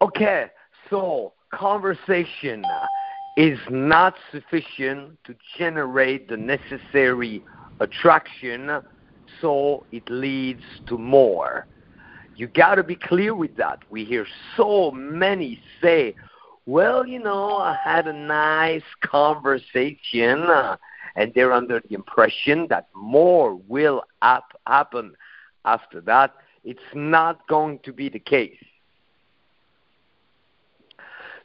Okay, so conversation is not sufficient to generate the necessary attraction, so it leads to more. You got to be clear with that. We hear so many say, well, you know, I had a nice conversation, and they're under the impression that more will ap- happen after that. It's not going to be the case.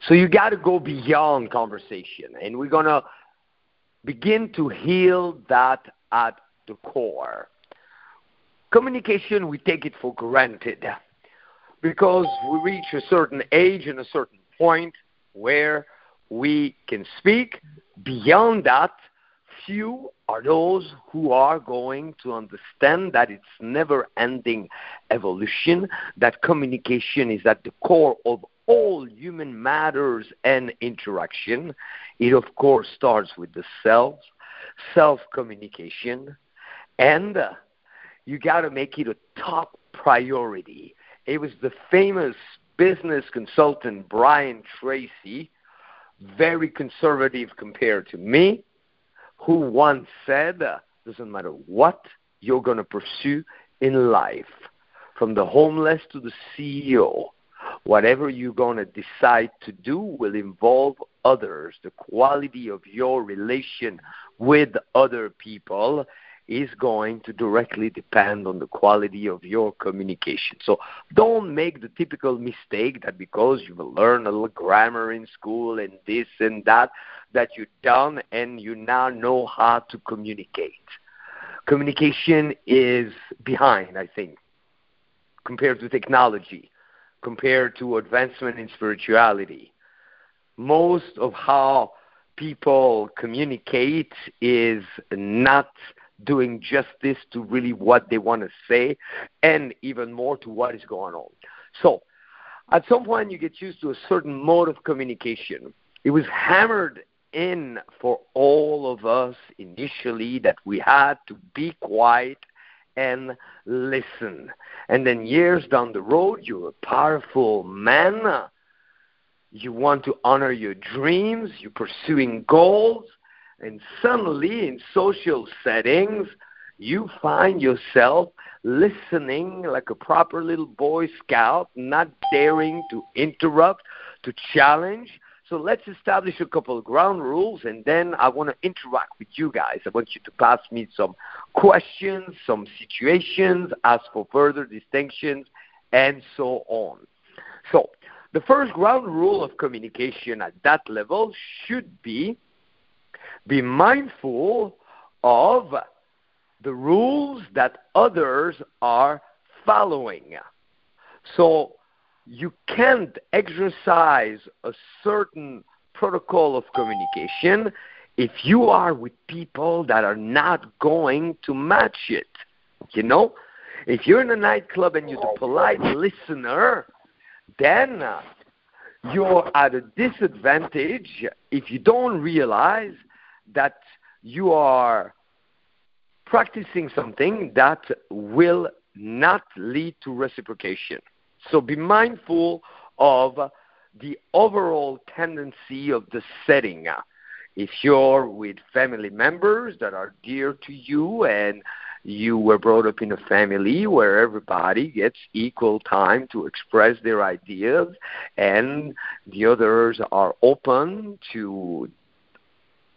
So you got to go beyond conversation, and we're going to begin to heal that at the core. Communication, we take it for granted because we reach a certain age and a certain point where we can speak. Beyond that, few are those who are going to understand that it's never ending evolution, that communication is at the core of all human matters and interaction. It, of course, starts with the self, self communication, and uh, you got to make it a top priority. It was the famous business consultant Brian Tracy, very conservative compared to me, who once said, uh, doesn't matter what you're going to pursue in life, from the homeless to the CEO, whatever you're going to decide to do will involve others. The quality of your relation with other people is going to directly depend on the quality of your communication. So don't make the typical mistake that because you've learned a little grammar in school and this and that, that you're done and you now know how to communicate. Communication is behind, I think, compared to technology, compared to advancement in spirituality. Most of how people communicate is not doing justice to really what they want to say and even more to what is going on. So, at some point, you get used to a certain mode of communication. It was hammered in for all of us initially that we had to be quiet and listen. And then years down the road, you're a powerful man. You want to honor your dreams. You're pursuing goals. And suddenly, in social settings, you find yourself listening like a proper little Boy Scout, not daring to interrupt, to challenge. So let's establish a couple of ground rules, and then I want to interact with you guys. I want you to pass me some questions, some situations, ask for further distinctions, and so on. So the first ground rule of communication at that level should be be mindful of the rules that others are following. So you can't exercise a certain protocol of communication if you are with people that are not going to match it. You know? If you're in a nightclub and you're the polite listener, then uh, you're at a disadvantage if you don't realize that you are practicing something that will not lead to reciprocation. So be mindful of the overall tendency of the setting. If you're with family members that are dear to you and you were brought up in a family where everybody gets equal time to express their ideas and the others are open to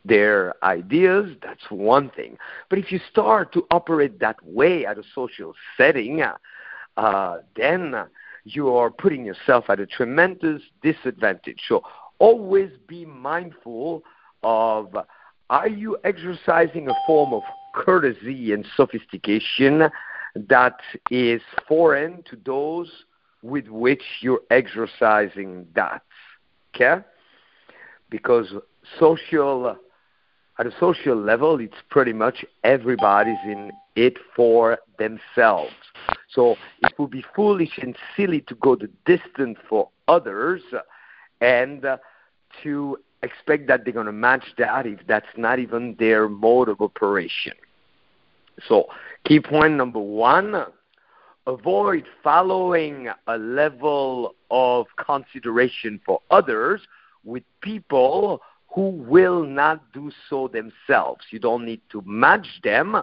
their ideas, that's one thing. But if you start to operate that way at a social setting, uh, then you are putting yourself at a tremendous disadvantage. So always be mindful of are you exercising a form of courtesy and sophistication that is foreign to those with which you're exercising that. Okay? Because social at a social level, it's pretty much everybody's in it for themselves. So it would be foolish and silly to go the distance for others and uh, to expect that they're going to match that if that's not even their mode of operation. So, key point number one avoid following a level of consideration for others with people who will not do so themselves. You don't need to match them,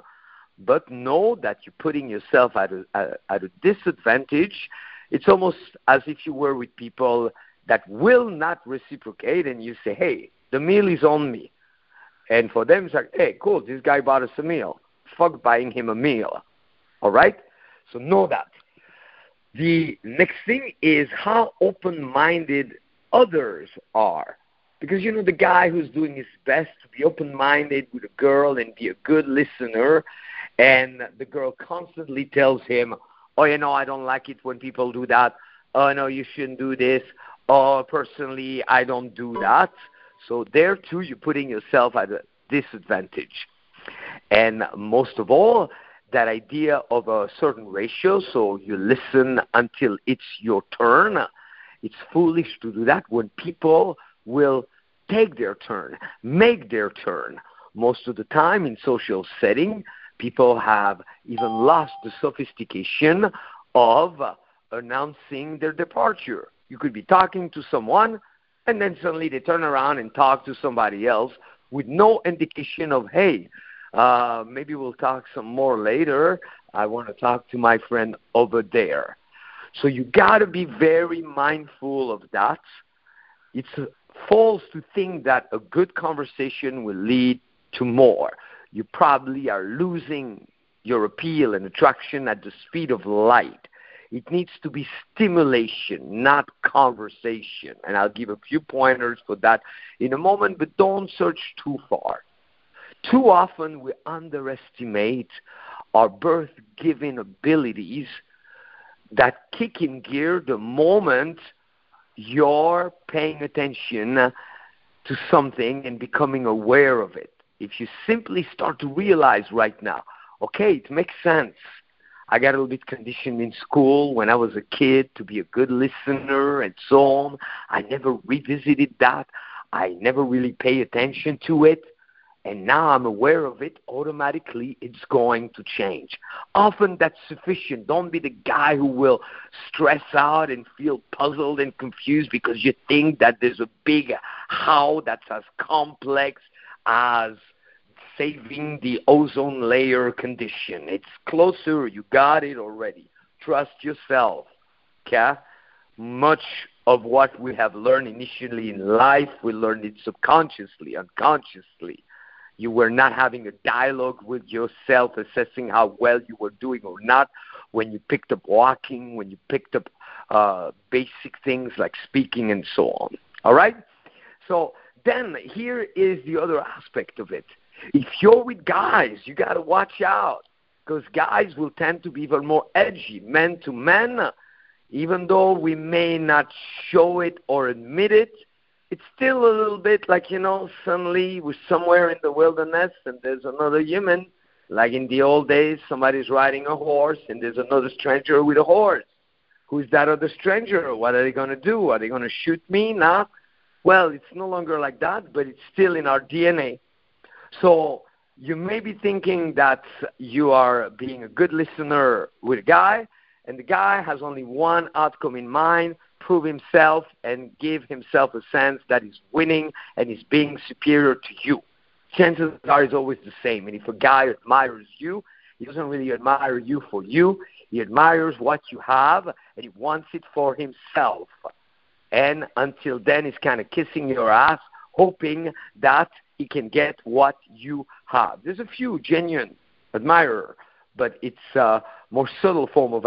but know that you're putting yourself at a, at a disadvantage. It's almost as if you were with people that will not reciprocate, and you say, hey, the meal is on me. And for them, it's like, hey, cool, this guy bought us a meal. Fuck buying him a meal. All right? So know that. The next thing is how open minded others are. Because, you know, the guy who's doing his best to be open minded with a girl and be a good listener, and the girl constantly tells him, oh, you know, I don't like it when people do that. Oh, no, you shouldn't do this. Oh, personally, I don't do that. So there, too, you're putting yourself at a disadvantage. And most of all, that idea of a certain ratio, so you listen until it's your turn. It's foolish to do that when people will take their turn, make their turn. Most of the time in social setting, people have even lost the sophistication of announcing their departure. You could be talking to someone, and then suddenly they turn around and talk to somebody else with no indication of, hey, uh, maybe we'll talk some more later. I want to talk to my friend over there. So you got to be very mindful of that. It's false to think that a good conversation will lead to more. You probably are losing your appeal and attraction at the speed of light. It needs to be stimulation, not conversation. And I'll give a few pointers for that in a moment, but don't search too far. Too often we underestimate our birth giving abilities that kick in gear the moment you're paying attention to something and becoming aware of it. If you simply start to realize right now, okay, it makes sense. I got a little bit conditioned in school when I was a kid to be a good listener and so on. I never revisited that. I never really pay attention to it and now I'm aware of it, automatically it's going to change. Often that's sufficient. Don't be the guy who will stress out and feel puzzled and confused because you think that there's a big how that's as complex as saving the ozone layer condition. It's closer. You got it already. Trust yourself. Okay? Much of what we have learned initially in life, we learned it subconsciously, unconsciously you were not having a dialogue with yourself, assessing how well you were doing or not. When you picked up walking, when you picked up uh, basic things like speaking and so on. All right? So then here is the other aspect of it. If you're with guys, you got to watch out because guys will tend to be even more edgy, men to men, even though we may not show it or admit it it's still a little bit like you know suddenly we're somewhere in the wilderness and there's another human. Like in the old days somebody's riding a horse and there's another stranger with a horse. Who's that other stranger? What are they going to do? Are they going to shoot me? Now well it's no longer like that but it's still in our dna so you may be thinking that you are being a good listener with a guy and the guy has only one outcome in mind prove himself and give himself a sense that he's winning and he's being superior to you. Chances are it's always the same. And if a guy admires you, he doesn't really admire you for you. He admires what you have and he wants it for himself. And until then, he's kind of kissing your ass, hoping that he can get what you have. There's a few genuine admirer, but it's a more subtle form of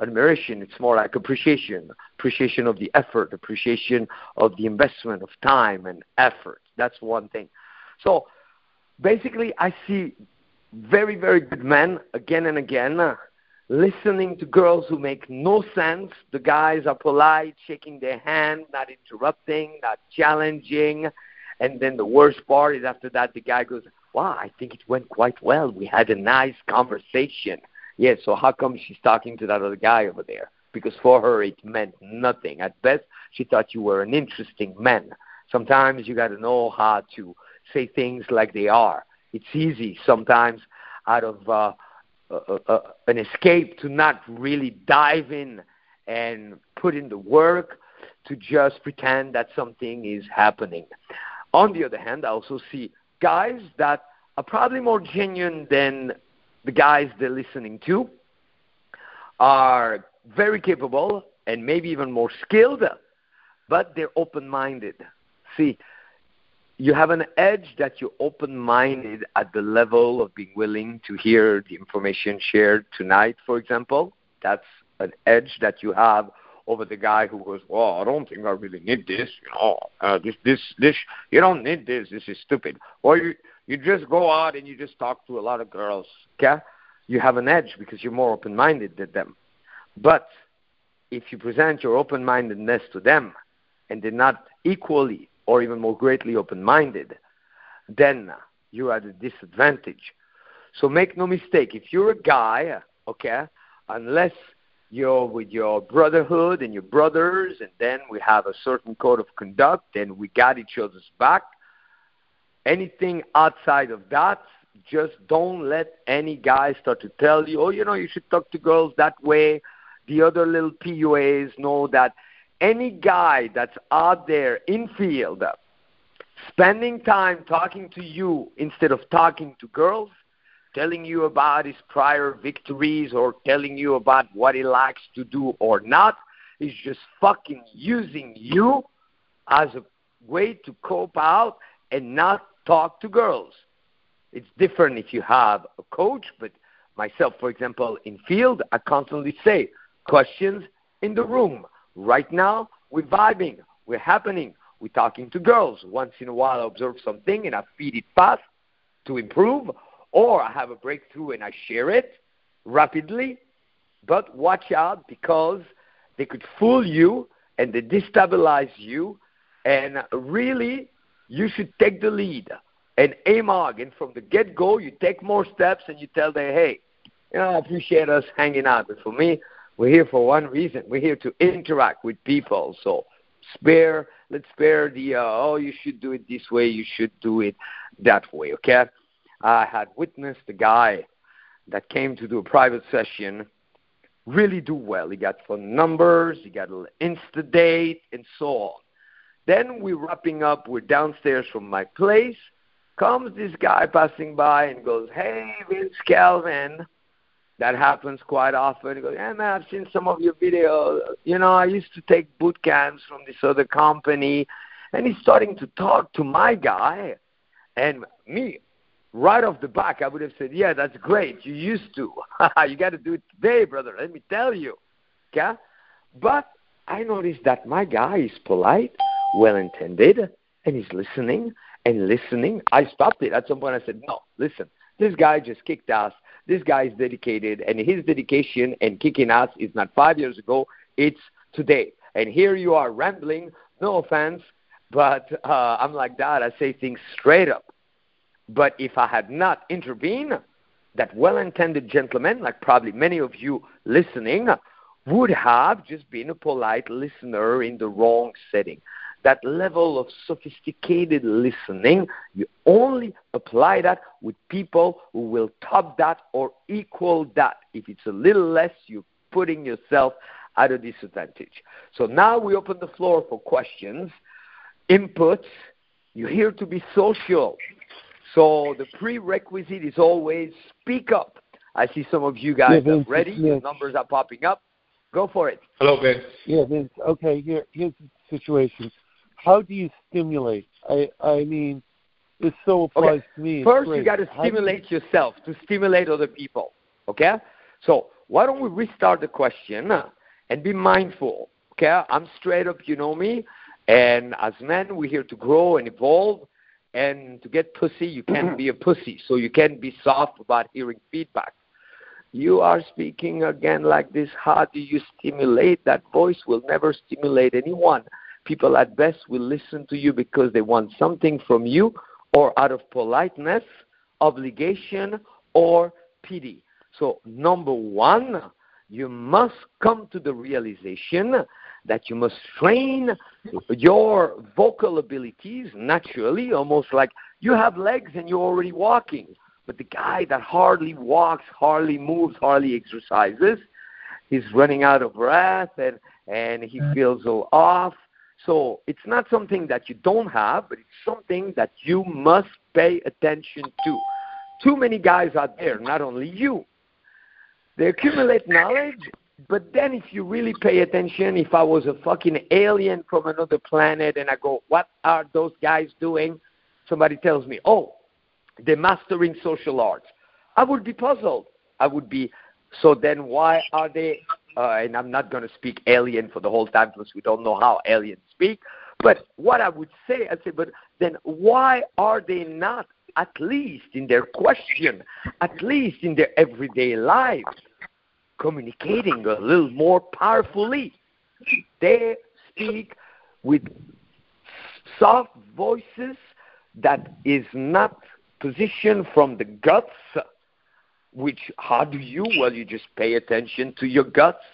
admiration. It's more like appreciation, appreciation of the effort, appreciation of the investment of time and effort. That's one thing. So basically, I see very, very good men again and again uh, listening to girls who make no sense. The guys are polite, shaking their hand, not interrupting, not challenging. And then the worst part is after that, the guy goes, wow, I think it went quite well. We had a nice conversation. Yeah, so how come she's talking to that other guy over there? Because for her it meant nothing. At best, she thought you were an interesting man. Sometimes you got to know how to say things like they are. It's easy sometimes out of uh, uh, uh, an escape to not really dive in and put in the work to just pretend that something is happening. On the other hand, I also see guys that are probably more genuine than the guys they're listening to, are very capable and maybe even more skilled, but they're open minded. See, you have an edge that you're open minded at the level of being willing to hear the information shared tonight, for example. That's an edge that you have over the guy who goes, "Well, I don't think I really need this. You know, uh, this, this, this. You don't need this. This is stupid." Or you, you just go out and you just talk to a lot of girls. Okay, you have an edge because you're more open-minded than them. But if you present your open-mindedness to them, and they're not equally or even more greatly open-minded, then you're at a disadvantage. So make no mistake. If you're a guy, okay, unless you're with your brotherhood and your brothers, and then we have a certain code of conduct, and we got each other's back. Anything outside of that, just don't let any guy start to tell you, oh, you know, you should talk to girls that way. The other little PUAs know that any guy that's out there in field, spending time talking to you instead of talking to girls, telling you about his prior victories or telling you about what he likes to do or not. He's just fucking using you as a way to cope out and not talk to girls. It's different if you have a coach, but myself, for example, in field, I constantly say questions in the room. Right now, we're vibing, we're happening, we're talking to girls. Once in a while, I observe something and I feed it fast to improve, or I have a breakthrough and I share it rapidly. But watch out because they could fool you and they destabilize you. And really, you should take the lead and aim hard. And from the get go, you take more steps and you tell them, hey, you know, I appreciate us hanging out. But for me, we're here for one reason. We're here to interact with people. So spare, let's spare the, uh, oh, you should do it this way, you should do it that way, okay? I had witnessed a guy that came to do a private session really do well. He got phone numbers, he got an Insta date, and so on. Then we're wrapping up, we're downstairs from my place. Comes this guy passing by and goes, Hey, Vince Kelvin. That happens quite often. He goes, Yeah, man, I've seen some of your videos. You know, I used to take boot camps from this other company. And he's starting to talk to my guy. And me, right off the back, I would have said, "Yeah, that's great. You used to. you got to do it today, brother. Let me tell you." Okay, but I noticed that my guy is polite, well-intended, and he's listening and listening. I stopped it at some point. I said, "No, listen. This guy just kicked ass. This guy is dedicated, and his dedication and kicking ass is not five years ago. It's today. And here you are rambling. No offense, but uh, I'm like that. I say things straight up. But if I had not intervened, that well intended gentleman, like probably many of you listening, would have just been a polite listener in the wrong setting. That level of sophisticated listening, you only apply that with people who will top that or equal that. If it's a little less, you're putting yourself at a disadvantage. So now we open the floor for questions, inputs. You're here to be social. So the prerequisite is always speak up. I see some of you guys yeah, are ready. Your numbers are popping up. Go for it. Hello, Vince. Yeah, Vince. Okay, here, here's the situation. How do you stimulate? I, I mean, this so applies okay. to me. First, you got to stimulate you... yourself to stimulate other people. Okay? So why don't we restart the question uh, and be mindful? Okay? I'm straight up, you know me, and as men, we're here to grow and evolve and to get pussy, you can't be a pussy. So you can't be soft about hearing feedback. You are speaking again like this. How do you stimulate? That voice will never stimulate anyone. People at best will listen to you because they want something from you or out of politeness, obligation, or pity. So, number one, you must come to the realization that you must train your vocal abilities naturally, almost like you have legs and you're already walking. But the guy that hardly walks, hardly moves, hardly exercises, he's running out of breath and, and he feels all off. So it's not something that you don't have, but it's something that you must pay attention to. Too many guys out there, not only you, they accumulate knowledge, but then if you really pay attention, if I was a fucking alien from another planet and I go, what are those guys doing? Somebody tells me, oh, they're mastering social arts. I would be puzzled. I would be, so then why are they, uh, and I'm not going to speak alien for the whole time because we don't know how aliens speak, but what I would say, I'd say, but then why are they not, at least in their question, at least in their everyday lives, communicating a little more powerfully? They speak with soft voices that is not positioned from the guts which how do you? Well you just pay attention to your guts.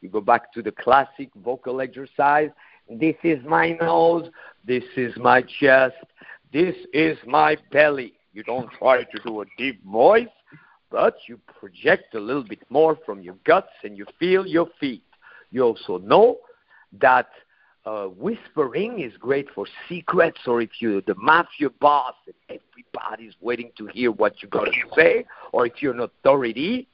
You go back to the classic vocal exercise. This is my nose. This is my chest. This is my belly. You don't try to do a deep voice but you project a little bit more from your guts and you feel your feet you also know that uh, whispering is great for secrets or if you're the mafia boss and everybody's waiting to hear what you're going to say or if you're an authority.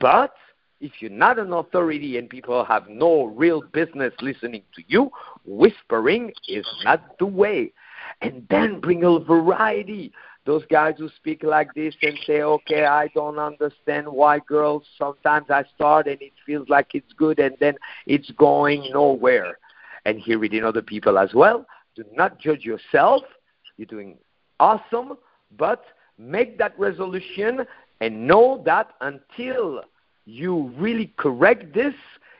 But if you're not an authority and people have no real business listening to you, whispering is not the way. And then bring a variety. Those guys who speak like this and say, okay, I don't understand why girls sometimes I start and it feels like it's good and then it's going nowhere and hear it in other people as well. Do not judge yourself. You're doing awesome, but make that resolution and know that until you really correct this,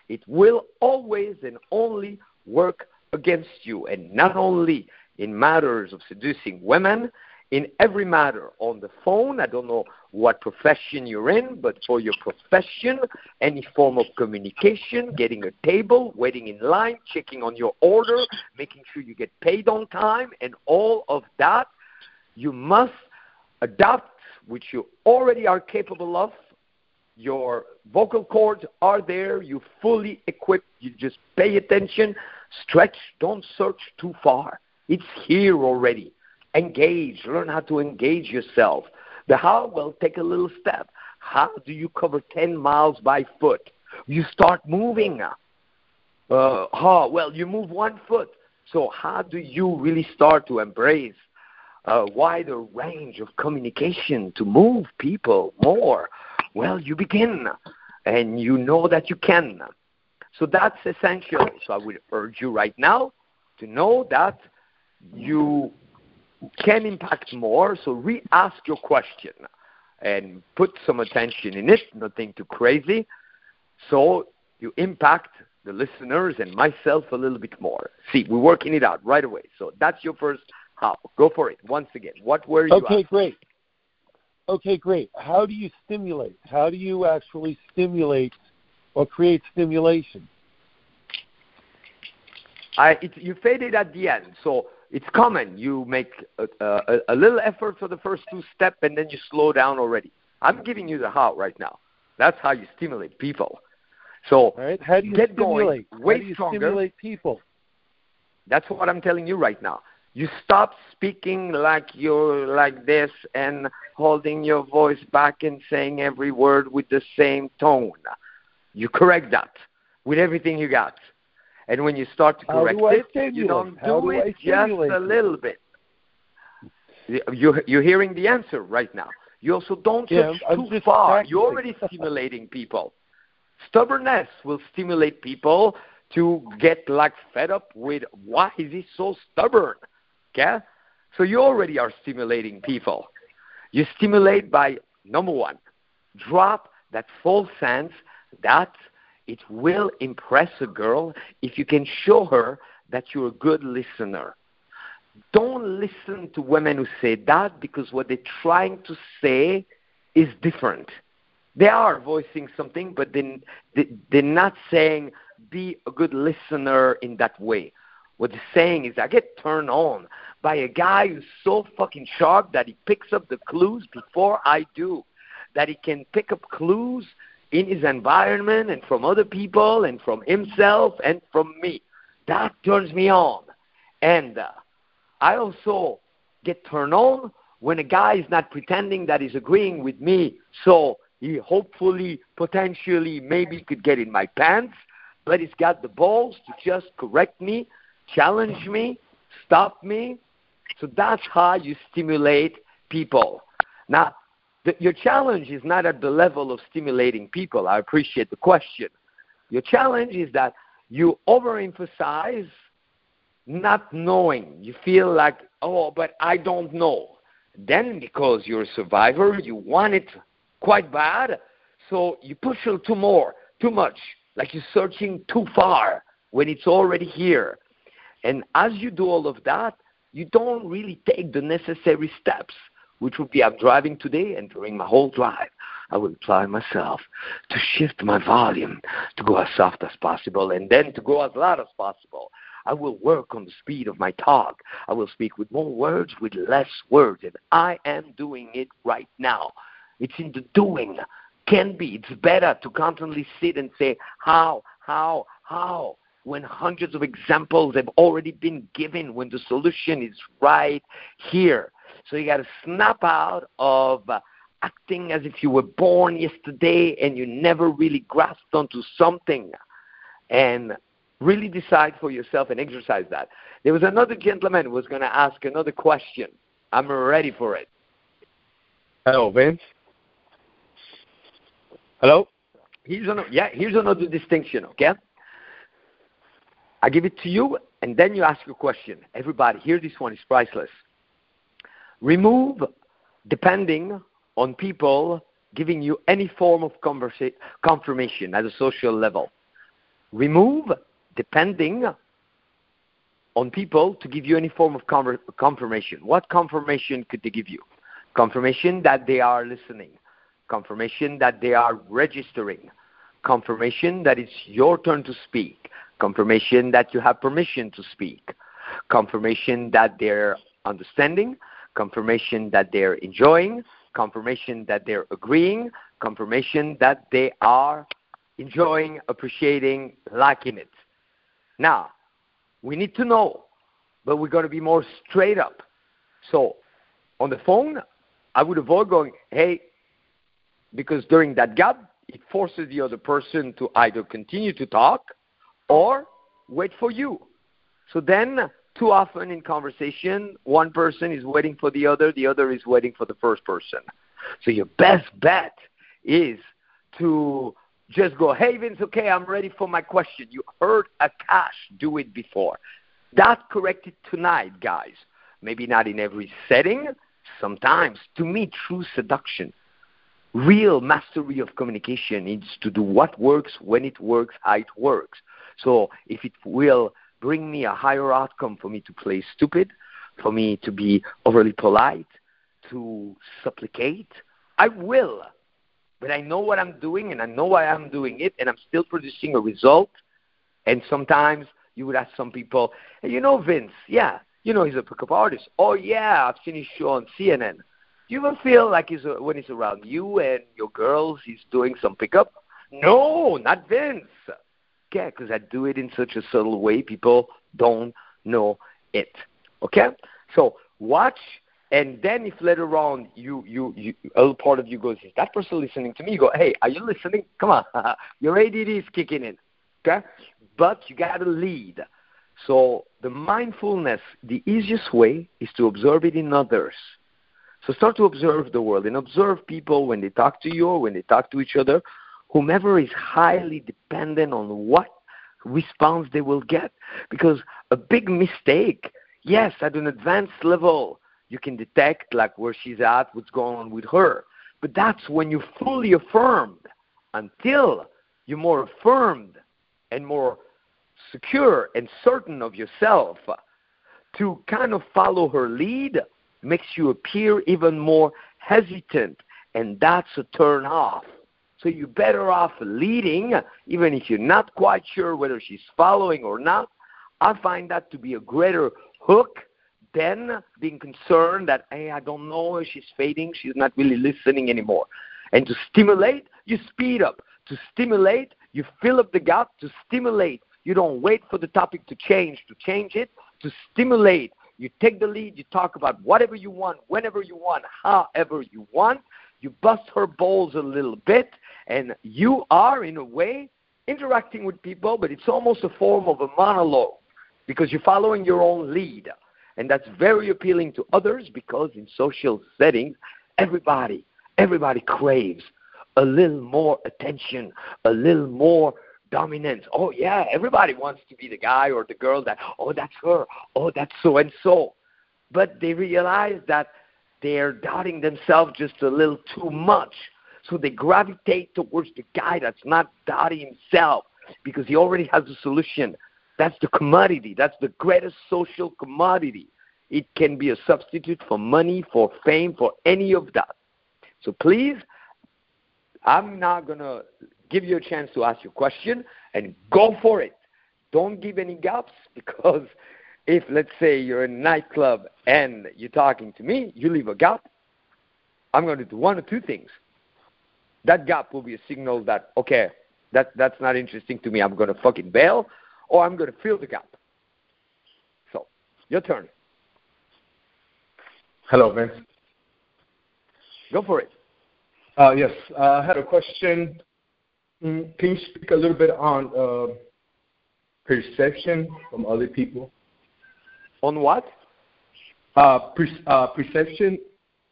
it will always and only work against you. And not only in matters of seducing women, in every matter on the phone. I don't know what profession you're in, but for your profession, any form of communication, getting a table, waiting in line, checking on your order, making sure you get paid on time, and all of that, you must adapt, which you already are capable of. Your vocal cords are there, you're fully equipped, you just pay attention, stretch, don't search too far. It's here already engage, learn how to engage yourself. The how, well, take a little step. How do you cover 10 miles by foot? You start moving. Uh, how? Well, you move one foot. So, how do you really start to embrace a wider range of communication to move people more? Well, you begin, and you know that you can. So, that's essential. So, I would urge you right now to know that you can impact more. So re-ask your question and put some attention in it, nothing too crazy. So you impact the listeners and myself a little bit more. See, we're working it out right away. So that's your first how. Go for it. Once again, what were you? Okay, great. Okay, great. How do you stimulate? How do you actually stimulate or create stimulation? I, it, you fade it at the end. So it's common. You make a, a, a little effort for the first two steps, and then you slow down already. I'm giving you the how right now. That's how you stimulate people. So right. how do you get stimulate? going, way how do you stronger. stimulate people? That's what I'm telling you right now. You stop speaking like you're like this and holding your voice back and saying every word with the same tone. You correct that with everything you got. And when you start to correct it, you don't How do, do it just a little bit. You're, you're hearing the answer right now. You also don't yeah, I'm too far. Practicing. You're already stimulating people. Stubbornness will stimulate people to get like fed up with why is he so stubborn? Okay? So you already are stimulating people. You stimulate by number one, drop that false sense that it will impress a girl if you can show her that you're a good listener. Don't listen to women who say that because what they're trying to say is different. They are voicing something, but they, they, they're not saying be a good listener in that way. What they're saying is I get turned on by a guy who's so fucking sharp that he picks up the clues before I do. That he can pick up clues in his environment and from other people and from himself and from me. That turns me on. And uh, I also get turned on when a guy is not pretending that he's agreeing with me. So he hopefully, potentially, maybe could get in my pants, but he's got the balls to just correct me, challenge me, stop me. So that's how you stimulate people. Now, the, your challenge is not at the level of stimulating people. I appreciate the question. Your challenge is that you overemphasize not knowing. You feel like, oh, but I don't know. Then, because you're a survivor, you want it quite bad, so you push a little more, too much, like you're searching too far when it's already here. And as you do all of that, you don't really take the necessary steps, which would be I'm driving today and during my whole drive, I will apply myself to shift my volume to go as soft as possible and then to go as loud as possible. I will work on the speed of my talk. I will speak with more words, with less words. And I am doing it right now. It's in the doing. Can be. It's better to constantly sit and say, how, how, how, when hundreds of examples have already been given, when the solution is right here. So you got to snap out of uh, acting as if you were born yesterday and you never really grasped onto something. And really decide for yourself and exercise that. There was another gentleman who was going to ask another question. I'm ready for it. Hello, Vince. Hello? Here's another, yeah, here's another distinction, okay? I give it to you, and then you ask your question. Everybody, here this one is priceless. Remove depending on people giving you any form of confirmation at a social level. Remove depending on people to give you any form of confirmation. What confirmation could they give you? Confirmation that they are listening, confirmation that they are registering, confirmation that it's your turn to speak, confirmation that you have permission to speak, confirmation that they're understanding, confirmation that they're enjoying, confirmation that they're agreeing, confirmation that they are enjoying, appreciating, liking it. Now, we need to know, but we're going to be more straight up. So, on the phone, I would avoid going, hey, because during that gap, it forces the other person to either continue to talk or wait for you. So then, too often in conversation, one person is waiting for the other, the other is waiting for the first person. So your best bet is to just go, hey, Vince, okay, I'm ready for my question. You heard Akash do it before. That corrected tonight, guys. Maybe not in every setting, sometimes. To me, true seduction, real mastery of communication is to do what works, when it works, how it works. So if it will bring me a higher outcome for me to play stupid, for me to be overly polite, to supplicate, I will but I know what I'm doing and I know why I'm doing it and I'm still producing a result. And sometimes you would ask some people, hey, you know Vince, yeah, you know he's a pickup artist. Oh yeah, I've seen his show on CNN. Do you ever feel like he's a, when he's around you and your girls, he's doing some pickup? No, not Vince. Yeah, because I do it in such a subtle way, people don't know it. Okay, so watch and then if later on you, you, you a part of you goes, is that person listening to me? You go, hey, are you listening? Come on, your ADD is kicking in, okay? But you got to lead. So the mindfulness, the easiest way is to observe it in others. So start to observe the world and observe people when they talk to you or when they talk to each other, whomever is highly dependent on what response they will get. Because a big mistake, yes, at an advanced level, you can detect like where she's at, what's going on with her. But that's when you're fully affirmed. Until you're more affirmed and more secure and certain of yourself, to kind of follow her lead makes you appear even more hesitant, and that's a turn off. So you're better off leading, even if you're not quite sure whether she's following or not. I find that to be a greater hook then being concerned that, hey, I don't know, she's fading, she's not really listening anymore. And to stimulate, you speed up. To stimulate, you fill up the gap. To stimulate, You don't wait for the topic to change to change it, to stimulate. You take the lead, you talk about whatever you want, whenever you want, however you want. You bust her balls a little bit, and you are, in a way, interacting with people, but it's almost a form of a monologue because you're following your own lead. And that's very appealing to others because in social settings, everybody, everybody craves a little more attention, a little more dominance. Oh yeah, everybody wants to be the guy or the girl that, oh that's her, oh that's so and so. But they realize that they're doubting themselves just a little too much. So they gravitate towards the guy that's not doubting himself because he already has a solution. That's the commodity. That's the greatest social commodity. It can be a substitute for money, for fame, for any of that. So please, I'm not going to give you a chance to ask your question and go for it. Don't give any gaps because if, let's say, you're in a nightclub and you're talking to me, you leave a gap, I'm going to do one or two things. That gap will be a signal that, okay, that, that's not interesting to me. I'm going to fucking bail or I'm going to fill the gap. So, your turn. Hello, Vince. Go for it. Uh, yes, uh, I had a question. Mm, can you speak a little bit on uh, perception from other people? On what? Uh, per- uh, perception,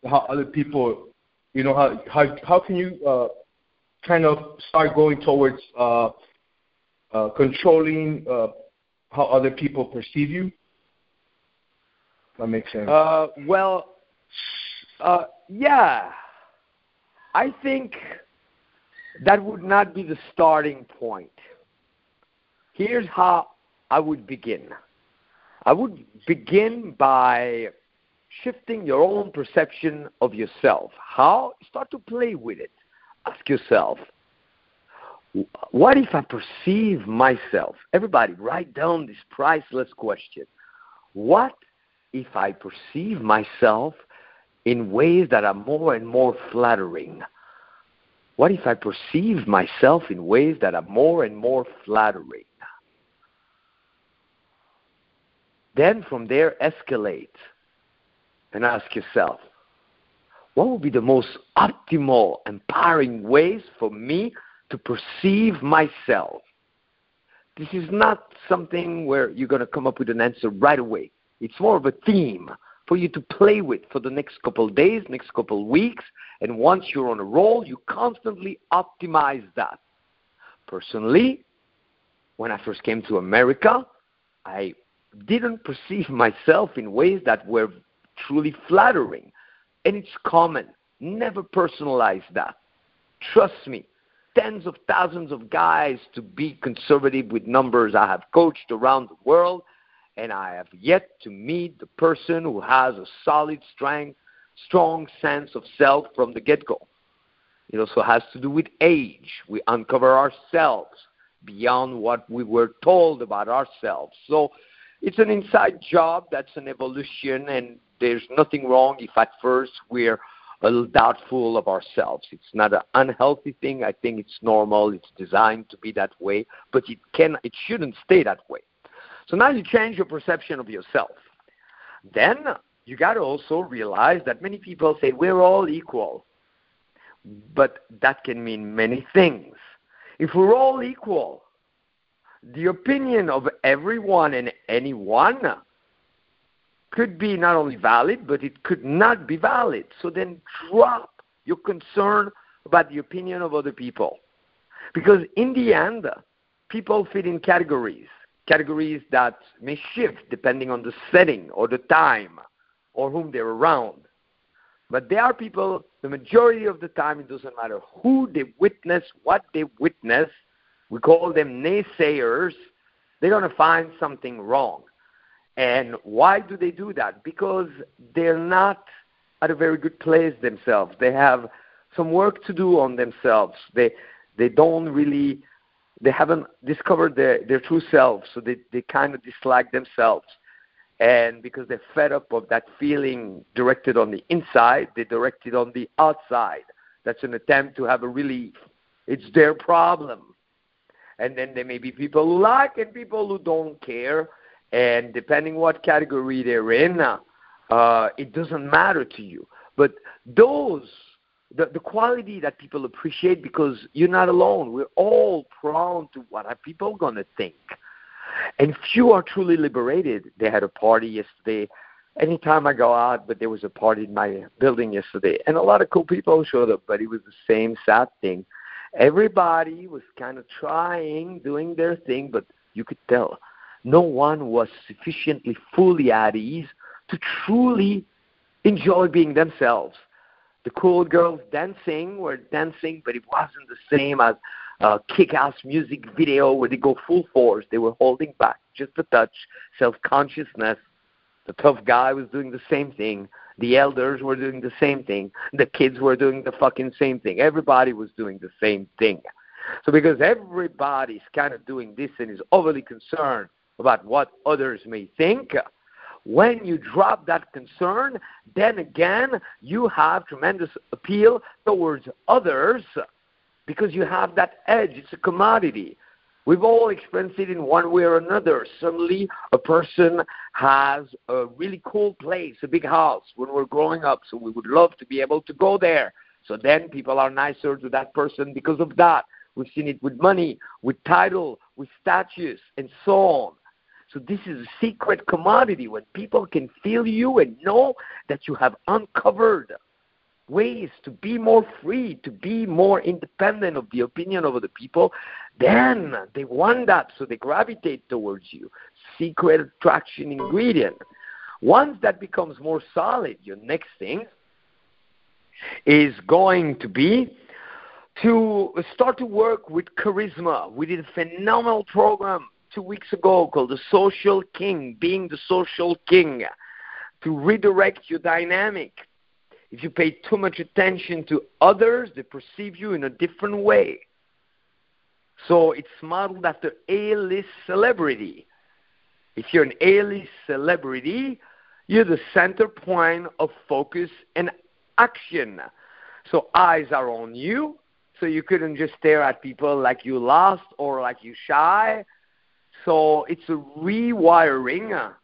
how other people, you know, how how how can you uh, kind of start going towards uh, uh, controlling uh, how other people perceive you? That makes sense. Uh, well, uh, yeah. I think that would not be the starting point. Here's how I would begin. I would begin by shifting your own perception of yourself. How? Start to play with it. Ask yourself, what if I perceive myself? Everybody, write down this priceless question. What if I perceive myself in ways that are more and more flattering? What if I perceive myself in ways that are more and more flattering? Then from there, escalate and ask yourself, what would be the most optimal, empowering ways for me to perceive myself? This is not something where you're going to come up with an answer right away. It's more of a theme for you to play with for the next couple of days, next couple of weeks, and once you're on a roll, you constantly optimize that. Personally, when I first came to America, I didn't perceive myself in ways that were truly flattering. And it's common. Never personalize that. Trust me, tens of thousands of guys to be conservative with numbers I have coached around the world, and I have yet to meet the person who has a solid strength, strong sense of self from the get go. It also has to do with age. We uncover ourselves beyond what we were told about ourselves. So it's an inside job, that's an evolution, and there's nothing wrong if at first we're a little doubtful of ourselves. It's not an unhealthy thing. I think it's normal. It's designed to be that way, but it can it shouldn't stay that way. So now you change your perception of yourself. Then you got to also realize that many people say we're all equal. But that can mean many things. If we're all equal, the opinion of everyone and anyone could be not only valid, but it could not be valid. So then drop your concern about the opinion of other people. Because in the end, people fit in categories categories that may shift depending on the setting or the time or whom they're around. But there are people, the majority of the time, it doesn't matter who they witness, what they witness, we call them naysayers, they're going to find something wrong. And why do they do that? Because they're not at a very good place themselves. They have some work to do on themselves. They they don't really they haven't discovered their, their true selves, so they, they kind of dislike themselves. And because they're fed up of that feeling directed on the inside, they direct it on the outside. That's an attempt to have a relief. It's their problem. And then there may be people who like and people who don't care. And depending what category they're in, uh, it doesn't matter to you. But those, the, the quality that people appreciate because you're not alone. We're all prone to what are people going to think. And few are truly liberated. They had a party yesterday. Anytime I go out, but there was a party in my building yesterday, and a lot of cool people showed up, but it was the same sad thing. Everybody was kind of trying, doing their thing, but you could tell no one was sufficiently fully at ease to truly enjoy being themselves. The cool girls dancing were dancing, but it wasn't the same as a kick-ass music video where they go full force. They were holding back just a touch, self-consciousness. The tough guy was doing the same thing. The elders were doing the same thing. The kids were doing the fucking same thing. Everybody was doing the same thing. So because everybody's kind of doing this and is overly concerned about what others may think, when you drop that concern, then again, you have tremendous appeal towards others because you have that edge. It's a commodity. We've all experienced it in one way or another. Suddenly, a person has a really cool place, a big house when we're growing up, so we would love to be able to go there. So then people are nicer to that person because of that. We've seen it with money, with title, with statues, and so on. So this is a secret commodity when people can feel you and know that you have uncovered ways to be more free, to be more independent of the opinion of other people, then they want that, so they gravitate towards you. Secret attraction ingredient. Once that becomes more solid, your next thing is going to be to start to work with charisma. We did a phenomenal program two weeks ago called The Social King, Being the Social King, to redirect your dynamic. If you pay too much attention to others, they perceive you in a different way. So it's modeled after A list celebrity. If you're an A list celebrity, you're the center point of focus and action. So eyes are on you, so you couldn't just stare at people like you lost or like you shy so it's a rewiring.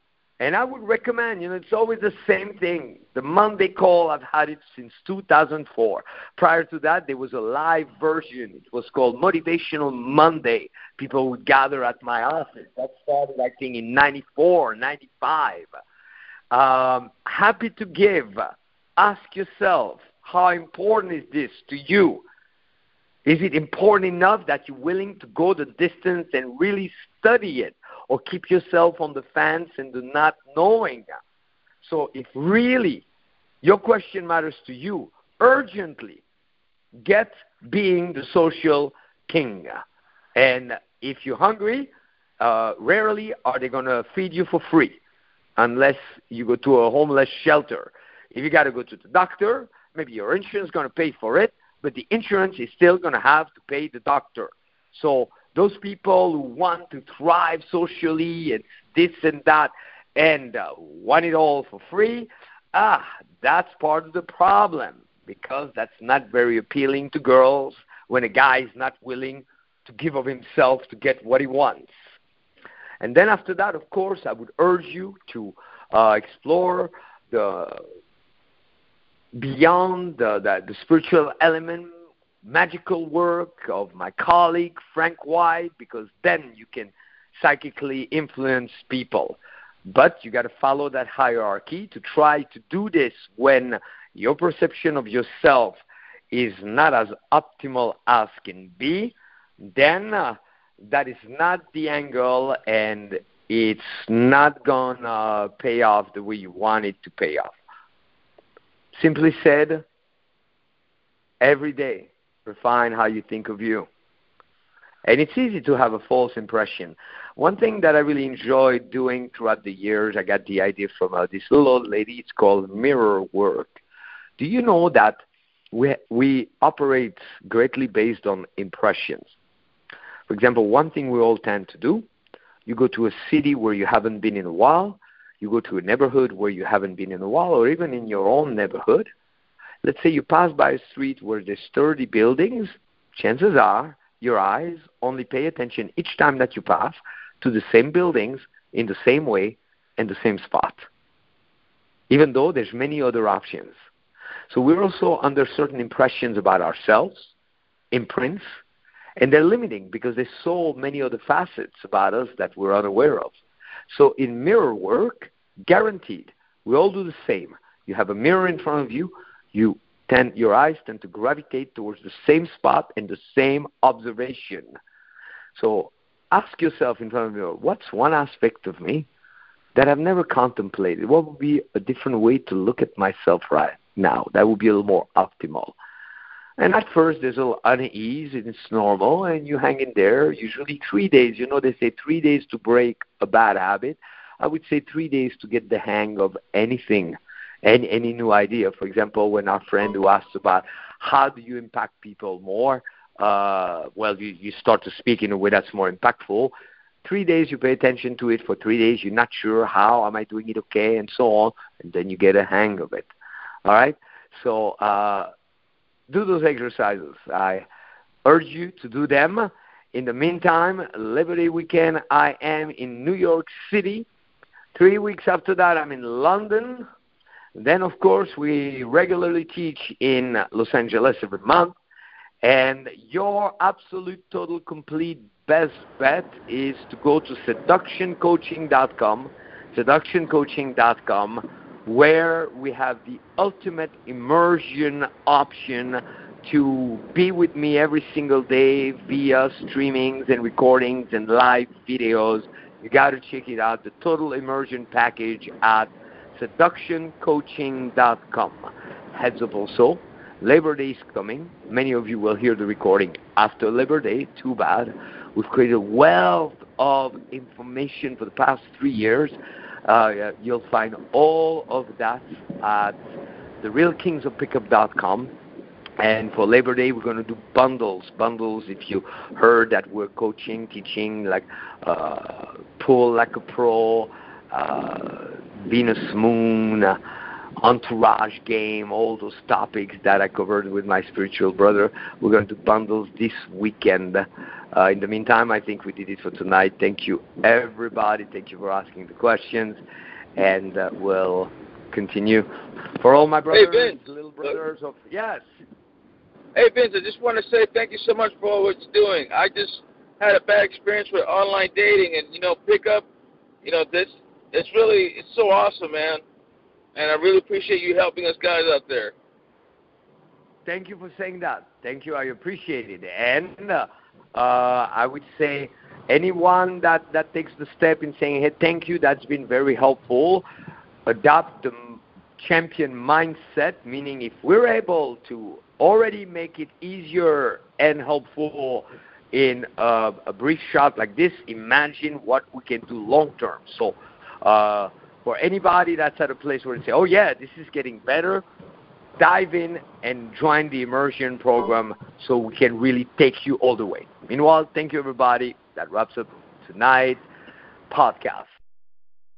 And I would recommend, you know, it's always the same thing. The Monday call, I've had it since 2004. Prior to that, there was a live version. It was called Motivational Monday. People would gather at my office. That started, I think, in 94, 95. Um, happy to give. Ask yourself, how important is this to you? Is it important enough that you're willing to go the distance and really study it or keep yourself on the fence and do not knowing? So if really your question matters to you, urgently get being the social king. And if you're hungry, uh, rarely are they going to feed you for free unless you go to a homeless shelter. If you got to go to the doctor, maybe your insurance is going to pay for it, but the insurance is still going to have to pay the doctor. So those people who want to thrive socially and this and that and uh, want it all for free, ah, that's part of the problem because that's not very appealing to girls when a guy is not willing to give of himself to get what he wants. And then after that, of course, I would urge you to uh, explore the beyond the, the, the spiritual element, magical work of my colleague Frank White, because then you can psychically influence people. But you got to follow that hierarchy to try to do this when your perception of yourself is not as optimal as can be. Then uh, that is not the angle, and it's not gonna pay off the way you want it to pay off. Simply said, every day, refine how you think of you. And it's easy to have a false impression. One thing that I really enjoyed doing throughout the years, I got the idea from uh, this little old lady. It's called mirror work. Do you know that we, we operate greatly based on impressions? For example, one thing we all tend to do you go to a city where you haven't been in a while, you go to a neighborhood where you haven't been in a while, or even in your own neighborhood, let's say you pass by a street where there's sturdy buildings, chances are your eyes, only pay attention each time that you pass to the same buildings in the same way and the same spot. Even though there's many other options. So we're also under certain impressions about ourselves, imprints, and they're limiting because there's so many other facets about us that we're unaware of. So in mirror work, guaranteed, we all do the same. You have a mirror in front of you, you tend your eyes tend to gravitate towards the same spot and the same observation. So ask yourself in front of you, what's one aspect of me that I've never contemplated? What would be a different way to look at myself right now? That would be a little more optimal. And at first, there's a little unease, and it's normal, and you hang in there. Usually, three days. You know, they say three days to break a bad habit. I would say three days to get the hang of anything, any any new idea. For example, when our friend who asked about how do you impact people more, uh, well, you, you start to speak in a way that's more impactful. Three days, you pay attention to it for three days. You're not sure how am I doing it okay, and so on, and then you get a hang of it. All right. So uh, do those exercises. I urge you to do them. In the meantime, Liberty Weekend, I am in New York City. Three weeks after that, I'm in London. Then, of course, we regularly teach in Los Angeles every month. And your absolute, total, complete best bet is to go to seductioncoaching.com, seductioncoaching.com, where we have the ultimate immersion option to be with me every single day via streamings and recordings and live videos. You got to check it out. The total immersion package at seductioncoaching.com. Heads up also, Labor Day is coming. Many of you will hear the recording after Labor Day. Too bad. We've created a wealth of information for the past three years uh, you'll find all of that at therealkingsofpickup.com. And for Labor Day, we're going to do bundles. Bundles, if you heard that we're coaching, teaching, like uh, Pull Like a Pro, uh, Venus Moon, uh, Entourage Game, all those topics that I covered with my spiritual brother. We're going to bundle this weekend. Uh, in the meantime, I think we did it for tonight. Thank you, everybody. Thank you for asking the questions. And uh, we'll continue. For all my brothers, hey, Vince. little brothers of. Yes. Hey, Vince, I just want to say thank you so much for all what you're doing. I just had a bad experience with online dating and, you know, pickup. You know, this, it's really, it's so awesome, man. And I really appreciate you helping us guys out there. Thank you for saying that. Thank you. I appreciate it. And, uh, uh, I would say anyone that, that takes the step in saying, hey, thank you, that's been very helpful. Adopt the champion mindset, meaning if we're able to already make it easier and helpful in a, a brief shot like this, imagine what we can do long term. So, uh, for anybody that's at a place where they say, oh, yeah, this is getting better, dive in and join the immersion program so we can really take you all the way. Meanwhile, thank you, everybody. That wraps up tonight's podcast.